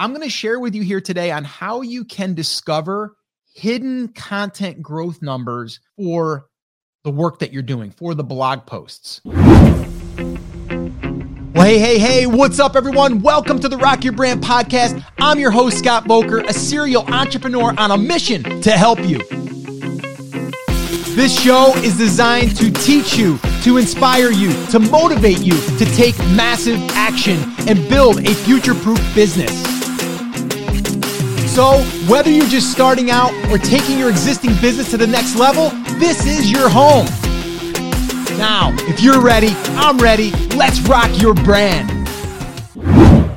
I'm going to share with you here today on how you can discover hidden content growth numbers for the work that you're doing, for the blog posts. Well, hey, hey, hey, what's up, everyone? Welcome to the Rock Your Brand podcast. I'm your host, Scott Voelker, a serial entrepreneur on a mission to help you. This show is designed to teach you, to inspire you, to motivate you to take massive action and build a future proof business. So, whether you're just starting out or taking your existing business to the next level, this is your home. Now, if you're ready, I'm ready. Let's rock your brand.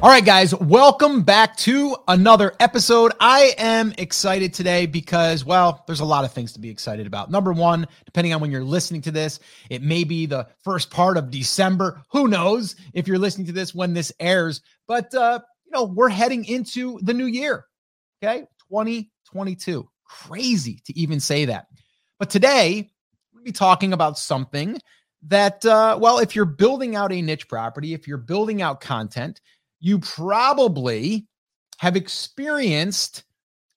All right, guys, welcome back to another episode. I am excited today because, well, there's a lot of things to be excited about. Number one, depending on when you're listening to this, it may be the first part of December. Who knows if you're listening to this when this airs? But, uh, you know, we're heading into the new year. Okay, 2022. Crazy to even say that. But today, we'll be talking about something that, uh, well, if you're building out a niche property, if you're building out content, you probably have experienced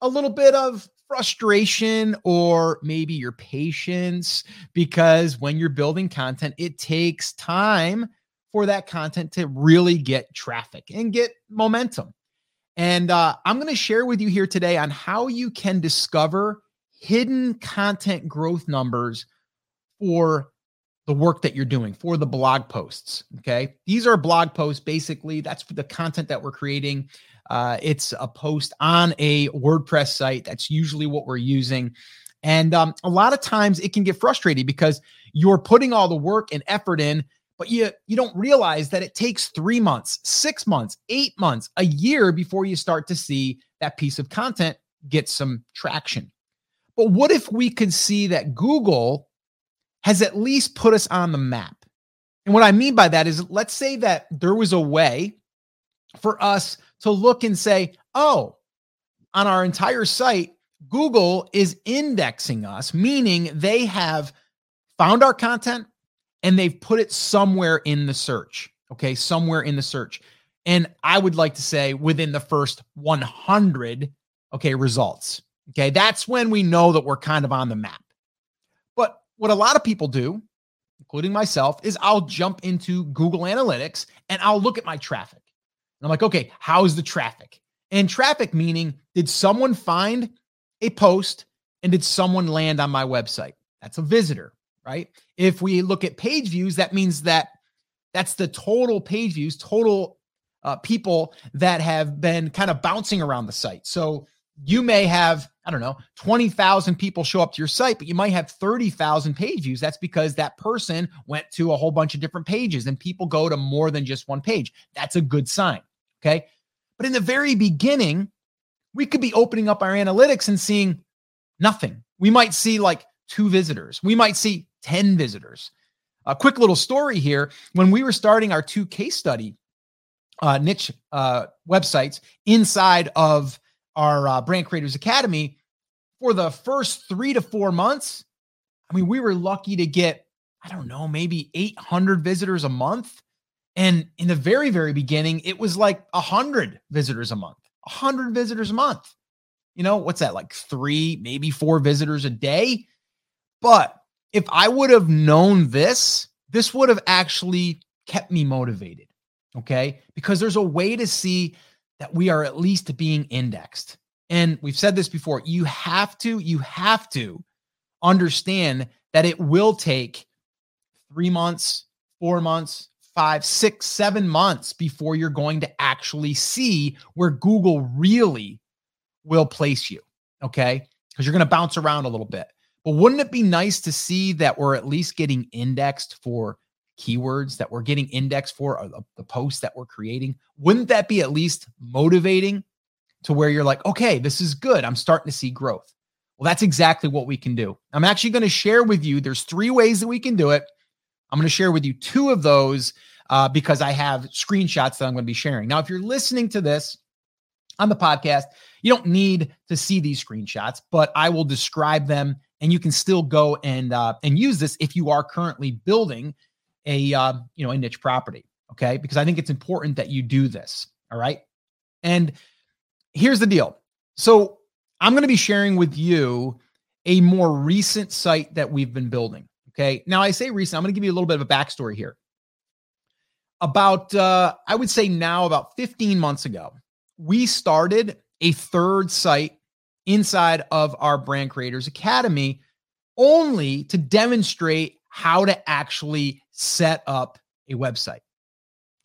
a little bit of frustration or maybe your patience because when you're building content, it takes time for that content to really get traffic and get momentum. And uh, I'm going to share with you here today on how you can discover hidden content growth numbers for the work that you're doing for the blog posts. Okay. These are blog posts. Basically, that's the content that we're creating. Uh, it's a post on a WordPress site. That's usually what we're using. And um, a lot of times it can get frustrating because you're putting all the work and effort in, but you, you don't realize that it takes three months, six months, eight months, a year before you start to see that piece of content get some traction. But what if we could see that Google has at least put us on the map. And what I mean by that is let's say that there was a way for us to look and say, oh, on our entire site, Google is indexing us, meaning they have found our content and they've put it somewhere in the search. Okay, somewhere in the search. And I would like to say within the first 100, okay, results. Okay, that's when we know that we're kind of on the map But what a lot of people do, including myself, is I'll jump into Google Analytics and I'll look at my traffic. And I'm like, okay, how's the traffic? And traffic meaning, did someone find a post and did someone land on my website? That's a visitor, right? If we look at page views, that means that that's the total page views, total uh, people that have been kind of bouncing around the site. So you may have, I don't know, 20,000 people show up to your site, but you might have 30,000 page views. That's because that person went to a whole bunch of different pages and people go to more than just one page. That's a good sign. Okay. But in the very beginning, we could be opening up our analytics and seeing nothing. We might see like two visitors, we might see 10 visitors. A quick little story here when we were starting our two case study uh, niche uh, websites inside of our uh, Brand Creators Academy, for the first three to four months, I mean, we were lucky to get, I don't know, maybe 800 visitors a month. And in the very, very beginning, it was like 100 visitors a month, 100 visitors a month. You know, what's that, like three, maybe four visitors a day? But if I would have known this, this would have actually kept me motivated. Okay. Because there's a way to see that we are at least being indexed. And we've said this before, you have to, you have to understand that it will take three months, four months, five, six, seven months before you're going to actually see where Google really will place you. Okay. Because you're going to bounce around a little bit. But wouldn't it be nice to see that we're at least getting indexed for keywords that we're getting indexed for, the, the posts that we're creating, wouldn't that be at least motivating to where you're like, okay, this is good. I'm starting to see growth. Well, that's exactly what we can do. I'm actually going to share with you, there's three ways that we can do it. I'm going to share with you two of those uh, because I have screenshots that I'm going to be sharing. Now, if you're listening to this on the podcast, you don't need to see these screenshots, but I will describe them and you can still go and uh, and use this if you are currently building a uh, you know a niche property okay because i think it's important that you do this all right and here's the deal. So I'm going to be sharing with you a more recent site that we've been building. Okay. Now I say recent, I'm going to give you a little bit of a backstory here. About, uh, I would say now about 15 months ago, we started a third site inside of our Brand Creators Academy only to demonstrate how to actually set up a website.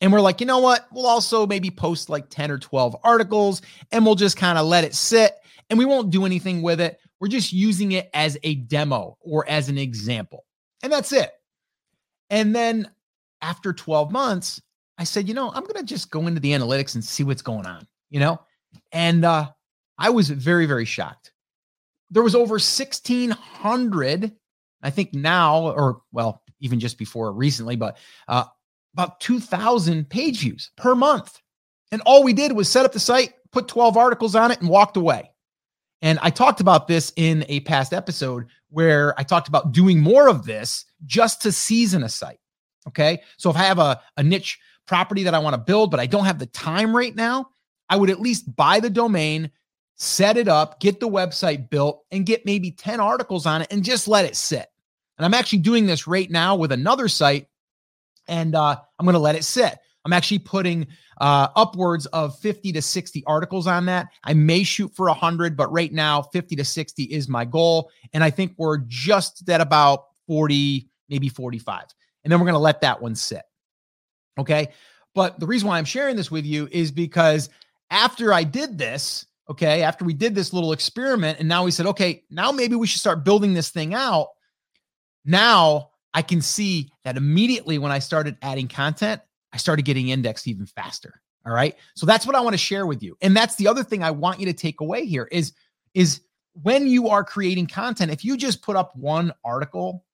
And we're like, you know what? We'll also maybe post like 10 or 12 articles and we'll just kind of let it sit and we won't do anything with it. We're just using it as a demo or as an example. And that's it. And then after 12 months, I said, you know, I'm going to just go into the analytics and see what's going on, you know? And uh, I was very, very shocked. There was over 1,600, I think now, or well, even just before recently, but uh, about 2,000 page views per month. And all we did was set up the site, put 12 articles on it, and walked away. And I talked about this in a past episode where I talked about doing more of this just to season a site. Okay. So if I have a, a niche property that I want to build, but I don't have the time right now, I would at least buy the domain, set it up, get the website built, and get maybe 10 articles on it and just let it sit. And I'm actually doing this right now with another site, and uh, I'm going to let it sit. I'm actually putting uh, upwards of 50 to 60 articles on that. I may shoot for 100, but right now, 50 to 60 is my goal. And I think we're just at about 40, maybe 45. And then we're going to let that one sit. Okay. But the reason why I'm sharing this with you is because after I did this, okay, after we did this little experiment, and now we said, okay, now maybe we should start building this thing out. Now I can see that immediately when I started adding content, I started getting indexed even faster. All right. So that's what I want to share with you. And that's the other thing I want you to take away here is, is when you are creating content, if you just put up one article,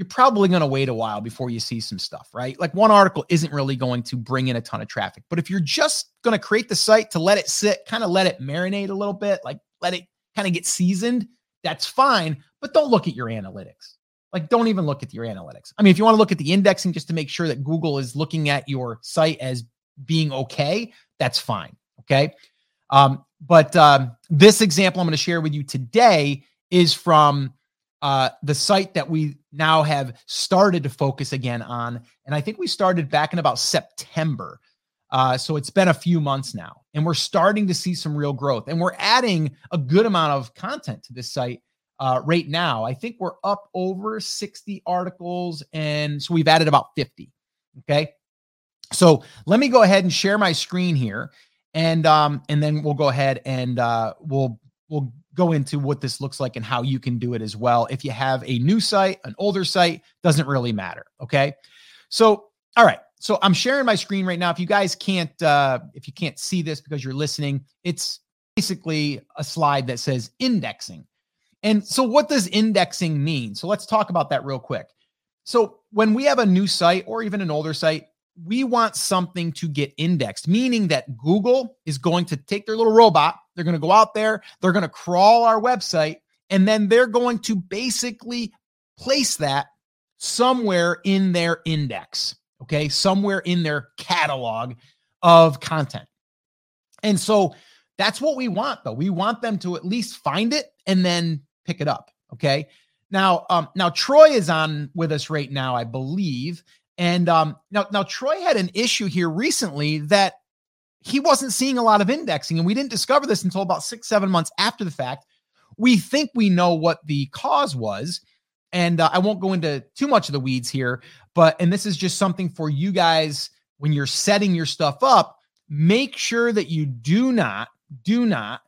you're probably going to wait a while before you see some stuff, right? Like one article isn't really going to bring in a ton of traffic. But if you're just going to create the site to let it sit, kind of let it marinate a little bit, like let it kind of get seasoned, that's fine. But don't look at your analytics. Like, don't even look at your analytics. I mean, if you want to look at the indexing just to make sure that Google is looking at your site as being okay, that's fine. Okay. Um, but um, this example I'm going to share with you today is from uh, the site that we now have started to focus again on. And I think we started back in about September. Uh, so it's been a few months now, and we're starting to see some real growth. And we're adding a good amount of content to this site uh, right now. I think we're up over 60 articles, and so we've added about 50. Okay. So let me go ahead and share my screen here, and um, and then we'll go ahead and uh, we'll we'll go into what this looks like and how you can do it as well. If you have a new site, an older site, doesn't really matter. Okay. So all right. So I'm sharing my screen right now. If you guys can't, uh, if you can't see this because you're listening, it's basically a slide that says indexing. And so, what does indexing mean? So, let's talk about that real quick. So, when we have a new site or even an older site, we want something to get indexed, meaning that Google is going to take their little robot, they're going to go out there, they're going to crawl our website, and then they're going to basically place that somewhere in their index, okay, somewhere in their catalog of content. And so that's what we want, though. We want them to at least find it and then pick it up. Okay. Now, um, now Troy is on with us right now, I believe. And um, now, now Troy had an issue here recently that he wasn't seeing a lot of indexing, and we didn't discover this until about six, seven months after the fact. We think we know what the cause was, and uh, I won't go into too much of the weeds here, but and this is just something for you guys when you're setting your stuff up. Make sure that you do not, do not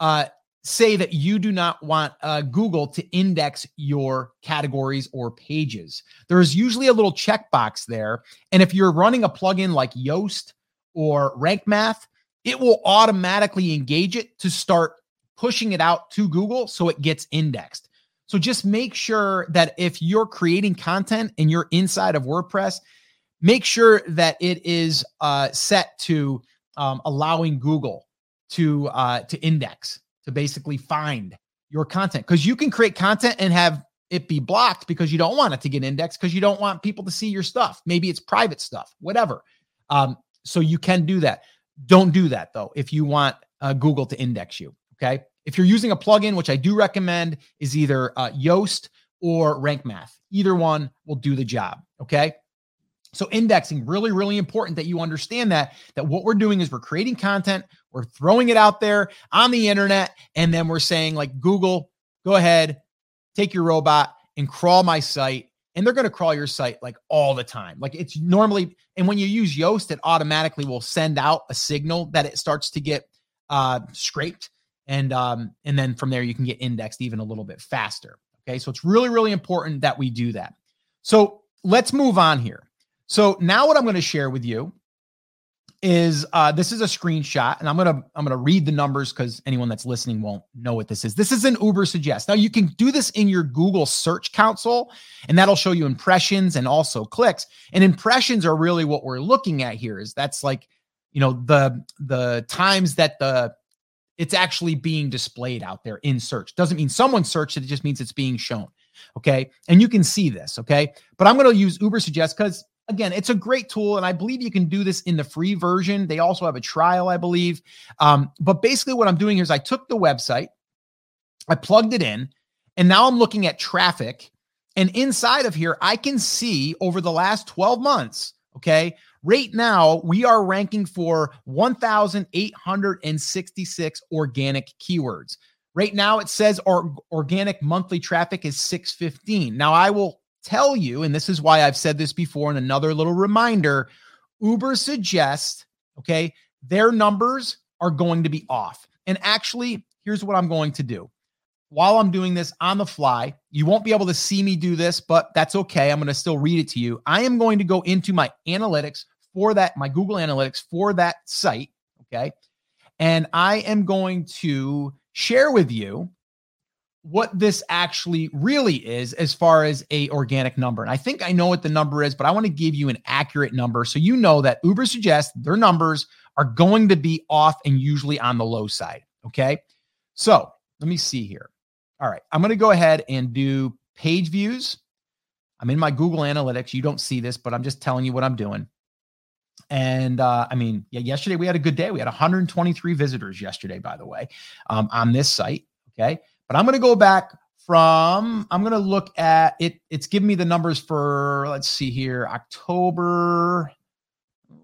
uh, say that you do not want uh, Google to index your categories or pages. There's usually a little checkbox there. And if you're running a plugin like Yoast or Rank Math, it will automatically engage it to start pushing it out to Google so it gets indexed. So just make sure that if you're creating content and you're inside of WordPress, make sure that it is uh, set to um, allowing Google to uh, to index to basically find your content because you can create content and have it be blocked because you don't want it to get indexed because you don't want people to see your stuff. Maybe it's private stuff, whatever. Um, so you can do that. Don't do that though. If you want uh, Google to index you. Okay. If you're using a plugin, which I do recommend, is either uh, Yoast or Rank Math. Either one will do the job. Okay. So indexing really, really important that you understand that that what we're doing is we're creating content, we're throwing it out there on the internet, and then we're saying like Google, go ahead, take your robot and crawl my site, and they're going to crawl your site like all the time. Like it's normally, and when you use Yoast, it automatically will send out a signal that it starts to get uh, scraped, and um, and then from there you can get indexed even a little bit faster. Okay, so it's really, really important that we do that. So let's move on here. So now what I'm going to share with you is uh, this is a screenshot, and I'm gonna I'm gonna read the numbers because anyone that's listening won't know what this is. This is an Ubersuggest. Now you can do this in your Google Search Console, and that'll show you impressions and also clicks. And impressions are really what we're looking at here. Is that's like you know the the times that the it's actually being displayed out there in search. Doesn't mean someone searched it; it just means it's being shown. Okay, and you can see this. Okay, but I'm to use Ubersuggest because again, it's a great tool, and I believe you can do this in the free version. They also have a trial, I believe. Um, but basically, what I'm doing here is I took the website, I plugged it in, and now I'm looking at traffic. And inside of here, I can see over the last 12 months, okay, right now we are ranking for 1,866 organic keywords. Right now, it says our organic monthly traffic is 615. Now, I will tell you, and this is why I've said this before, and another little reminder Ubersuggest's, okay, their numbers are going to be off. And actually, here's what I'm going to do. While I'm doing this on the fly, you won't be able to see me do this, but that's okay. I'm going to still read it to you. I am going to go into my analytics for that, my Google Analytics for that site, okay? And I am going to share with you what this actually really is as far as a organic number. And I think I know what the number is, but I want to give you an accurate number so you know that Ubersuggest's their numbers are going to be off and usually on the low side. Okay. So let me see here. All right. I'm going to go ahead and do page views. I'm in my Google Analytics. You don't see this, but I'm just telling you what I'm doing. And uh, I mean, yeah, yesterday we had a good day. We had 123 visitors yesterday, by the way, um, on this site. Okay. But I'm going to go back from, I'm going to look at it. It's giving me the numbers for, let's see here, October.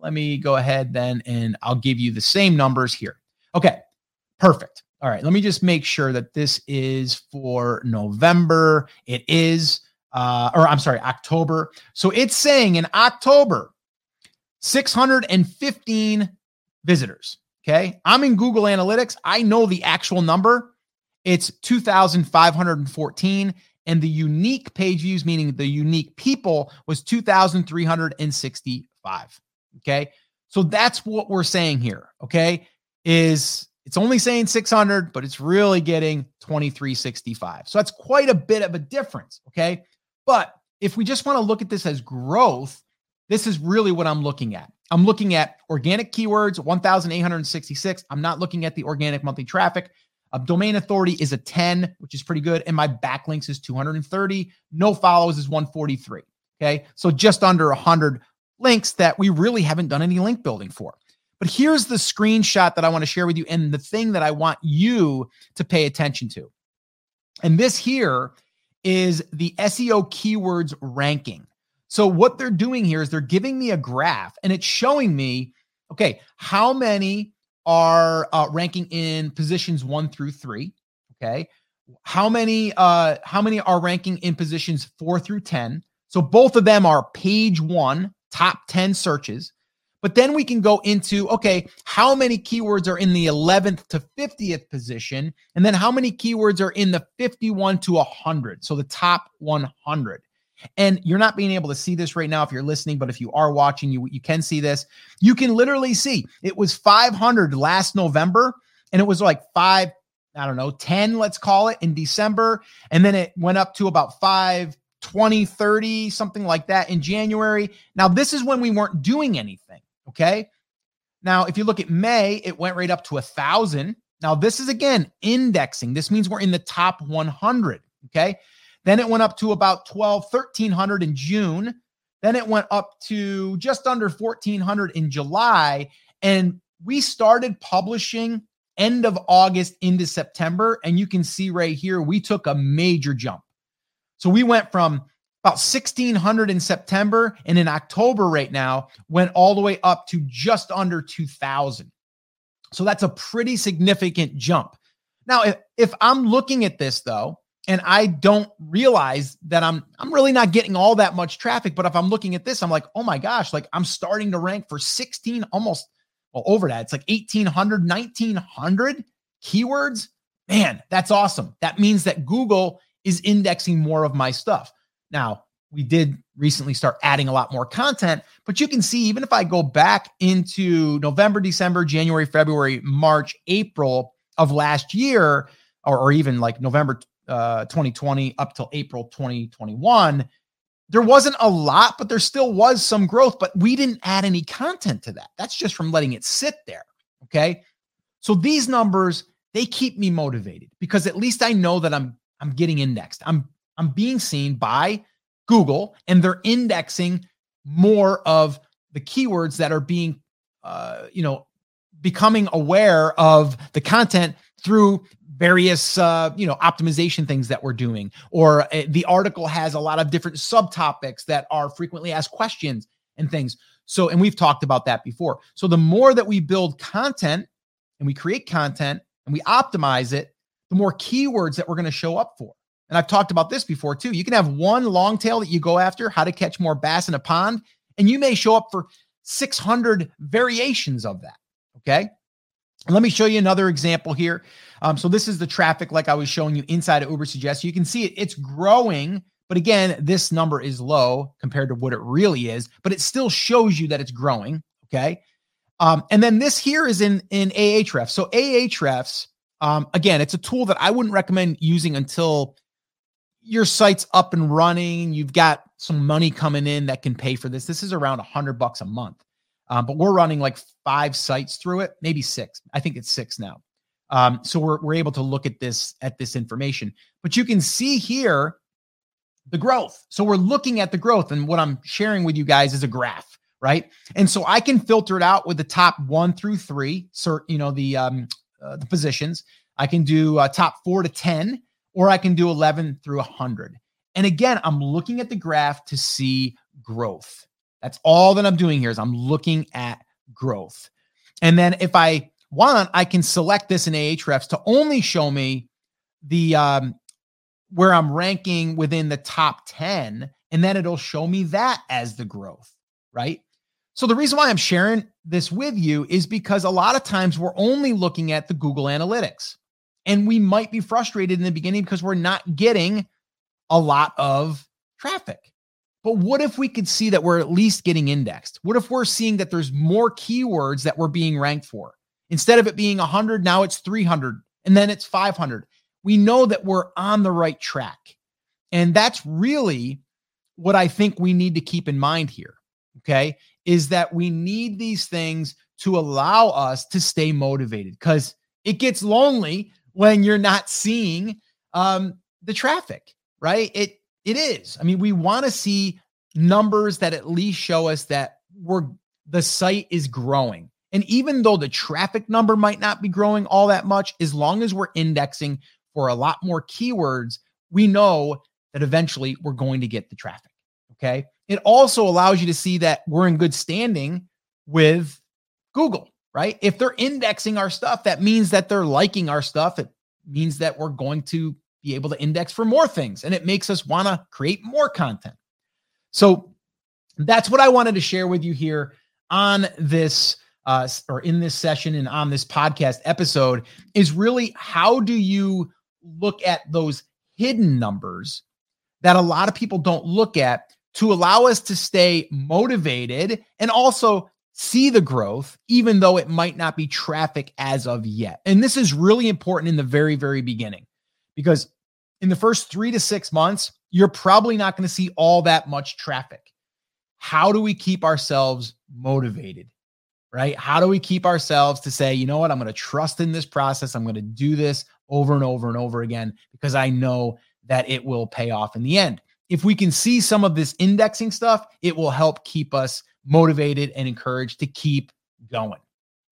Let me go ahead then and I'll give you the same numbers here. Okay, perfect. All right, let me just make sure that this is for November. It is, uh, or I'm sorry, October. So it's saying in October, 615 visitors. Okay. I'm in Google Analytics. I know the actual number. It's 2,514. And the unique page views, meaning the unique people, was 2,365. Okay. So that's what we're saying here. Okay. Is it's only saying 600, but it's really getting 2365. So that's quite a bit of a difference. Okay. But if we just want to look at this as growth, this is really what I'm looking at. I'm looking at organic keywords, 1,866. I'm not looking at the organic monthly traffic. A domain authority is a 10, which is pretty good. And my backlinks is 230. No follows is 143. Okay. So just under 100 links that we really haven't done any link building for. But here's the screenshot that I want to share with you and the thing that I want you to pay attention to. And this here is the SEO keywords ranking. So what they're doing here is they're giving me a graph and it's showing me, okay, how many are uh, ranking in positions one through three. Okay. How many uh how many are ranking in positions four through 10? So both of them are page one, top 10 searches. But then we can go into okay, how many keywords are in the 11th to 50th position? And then how many keywords are in the 51 to 100? So the top 100. And you're not being able to see this right now if you're listening, but if you are watching, you you can see this. You can literally see it was 500 last November, and it was like five, I don't know, 10, let's call it, in December, and then it went up to about five. 20, 30, something like that in January. Now, this is when we weren't doing anything. Okay. Now, if you look at May, it went right up to a thousand. Now, this is again indexing. This means we're in the top 100. Okay. Then it went up to about 12, 1300 in June. Then it went up to just under 1400 in July. And we started publishing end of August into September. And you can see right here, we took a major jump. So we went from about 1600 in September and in October right now went all the way up to just under 2000. So that's a pretty significant jump. Now, if, if I'm looking at this though, and I don't realize that I'm I'm really not getting all that much traffic, but if I'm looking at this, I'm like, oh my gosh, like I'm starting to rank for 16, almost well, over that. It's like 1800, 1900 keywords. Man, that's awesome. That means that Google is indexing more of my stuff. Now, we did recently start adding a lot more content, but you can see even if I go back into November, December, January, February, March, April of last year, or, or even like November uh, 2020 up till April 2021, there wasn't a lot, but there still was some growth, but we didn't add any content to that. That's just from letting it sit there. Okay. So these numbers, they keep me motivated because at least I know that I'm I'm getting indexed. I'm I'm being seen by Google and they're indexing more of the keywords that are being, uh, you know, becoming aware of the content through various uh, you know optimization things that we're doing or uh, the article has a lot of different subtopics that are frequently asked questions and things so and we've talked about that before so the more that we build content and we create content and we optimize it the more keywords that we're going to show up for and I've talked about this before too. You can have one long tail that you go after, how to catch more bass in a pond, and you may show up for 600 variations of that. Okay. Let me show you another example here. Um, so this is the traffic, like I was showing you inside of Uber Ubersuggest. You can see it, it's growing, but again, this number is low compared to what it really is, but it still shows you that it's growing. Okay. Um, and then this here is in in Ahrefs. So Ahrefs, um, again, it's a tool that I wouldn't recommend using until your site's up and running, you've got some money coming in that can pay for this. This is around a hundred bucks a month. Um, but we're running like five sites through it, maybe six. I think it's six now. Um, so we're we're able to look at this at this information. But you can see here the growth. So we're looking at the growth, and what I'm sharing with you guys is a graph, right? And so I can filter it out with the top one through three, cert, you know, the um, uh, the positions. I can do uh, top four to ten or I can do 11 through 100. And again, I'm looking at the graph to see growth. That's all that I'm doing here is I'm looking at growth. And then if I want, I can select this in Ahrefs to only show me the um, where I'm ranking within the top 10, and then it'll show me that as the growth, right? So the reason why I'm sharing this with you is because a lot of times we're only looking at the Google Analytics. And we might be frustrated in the beginning because we're not getting a lot of traffic. But what if we could see that we're at least getting indexed? What if we're seeing that there's more keywords that we're being ranked for? Instead of it being 100, now it's 300 and then it's 500. We know that we're on the right track. And that's really what I think we need to keep in mind here. Okay. Is that we need these things to allow us to stay motivated because it gets lonely when you're not seeing um, the traffic, right? It it is. I mean, we want to see numbers that at least show us that we're the site is growing. And even though the traffic number might not be growing all that much, as long as we're indexing for a lot more keywords, we know that eventually we're going to get the traffic. Okay. It also allows you to see that we're in good standing with Google right? If they're indexing our stuff, that means that they're liking our stuff. It means that we're going to be able to index for more things and it makes us want to create more content. So that's what I wanted to share with you here on this uh, or in this session and on this podcast episode is really how do you look at those hidden numbers that a lot of people don't look at to allow us to stay motivated and also see the growth, even though it might not be traffic as of yet. And this is really important in the very, very beginning because in the first three to six months, you're probably not going to see all that much traffic. How do we keep ourselves motivated? Right? How do we keep ourselves to say, you know what, I'm going to trust in this process. I'm going to do this over and over and over again because I know that it will pay off in the end. If we can see some of this indexing stuff, it will help keep us motivated and encouraged to keep going.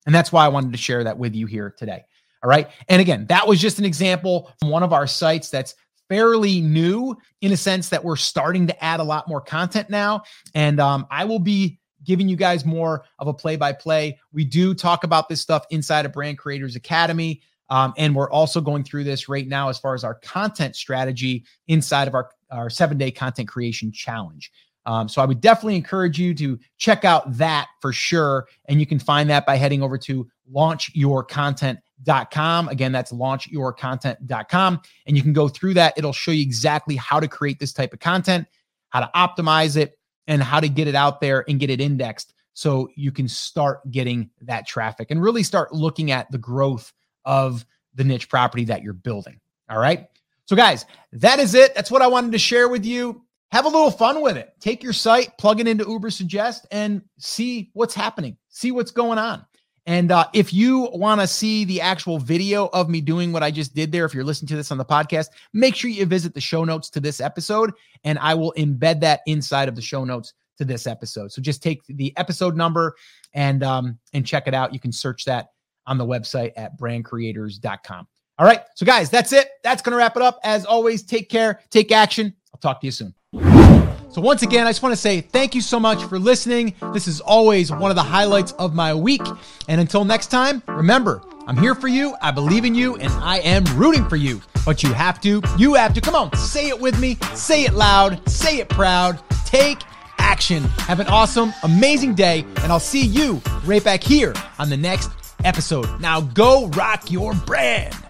And that's why I wanted to share that with you here today. All right. And again, that was just an example from one of our sites that's fairly new in a sense that we're starting to add a lot more content now. And um, I will be giving you guys more of a play by play. We do talk about this stuff inside of Brand Creators Academy. Um, and we're also going through this right now as far as our content strategy inside of our, our seven day content creation challenge. Um, so I would definitely encourage you to check out that for sure. And you can find that by heading over to launchyourcontent.com. Dot com again, that's launchyourcontent.com. And you can go through that. It'll show you exactly how to create this type of content, how to optimize it, and how to get it out there and get it indexed so you can start getting that traffic and really start looking at the growth of the niche property that you're building. All right. So, guys, that is it. That's what I wanted to share with you. Have a little fun with it. Take your site, plug it into Ubersuggest, and see what's happening, see what's going on. And uh, if you want to see the actual video of me doing what I just did there, if you're listening to this on the podcast, make sure you visit the show notes to this episode, and I will embed that inside of the show notes to this episode. So just take the episode number and um, and check it out. You can search that on the website at brandcreators.com. All right. So, guys, that's it. That's to wrap it up. As always, take care, take action. I'll talk to you soon. So, once again, I just want to say thank you so much for listening. This is always one of the highlights of my week. And until next time, remember, I'm here for you. I believe in you and I am rooting for you. But you have to, you have to, come on, say it with me, say it loud, say it proud, take action. Have an awesome, amazing day. And I'll see you right back here on the next episode. Now go rock your brand.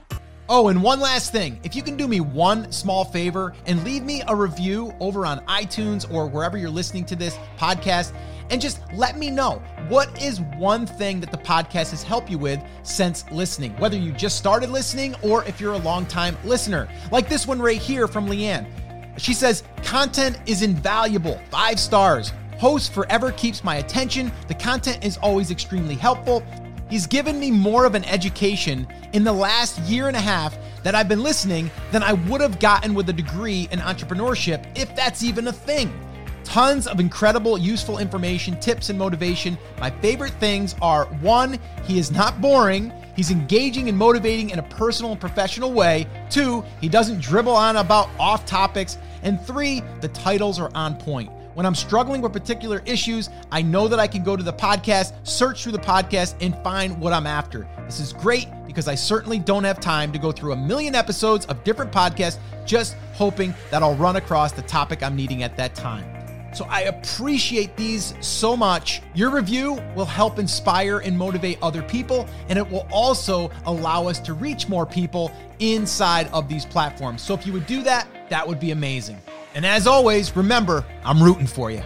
Oh, and one last thing. If you can do me one small favor and leave me a review over on iTunes or wherever you're listening to this podcast, and just let me know what is one thing that the podcast has helped you with since listening, whether you just started listening or if you're a long-time listener. Like this one right here from Leanne. She says, Content is invaluable, five stars. Host forever keeps my attention. The content is always extremely helpful. He's given me more of an education in the last year and a half that I've been listening than I would have gotten with a degree in entrepreneurship, if that's even a thing. Tons of incredible, useful information, tips, and motivation. My favorite things are one, he is not boring. He's engaging and motivating in a personal and professional way. Two, he doesn't dribble on about off topics. And three, the titles are on point. When I'm struggling with particular issues, I know that I can go to the podcast, search through the podcast, and find what I'm after. This is great because I certainly don't have time to go through a million episodes of different podcasts just hoping that I'll run across the topic I'm needing at that time. So I appreciate these so much. Your review will help inspire and motivate other people, and it will also allow us to reach more people inside of these platforms. So if you would do that, that would be amazing. And as always, remember, I'm rooting for you.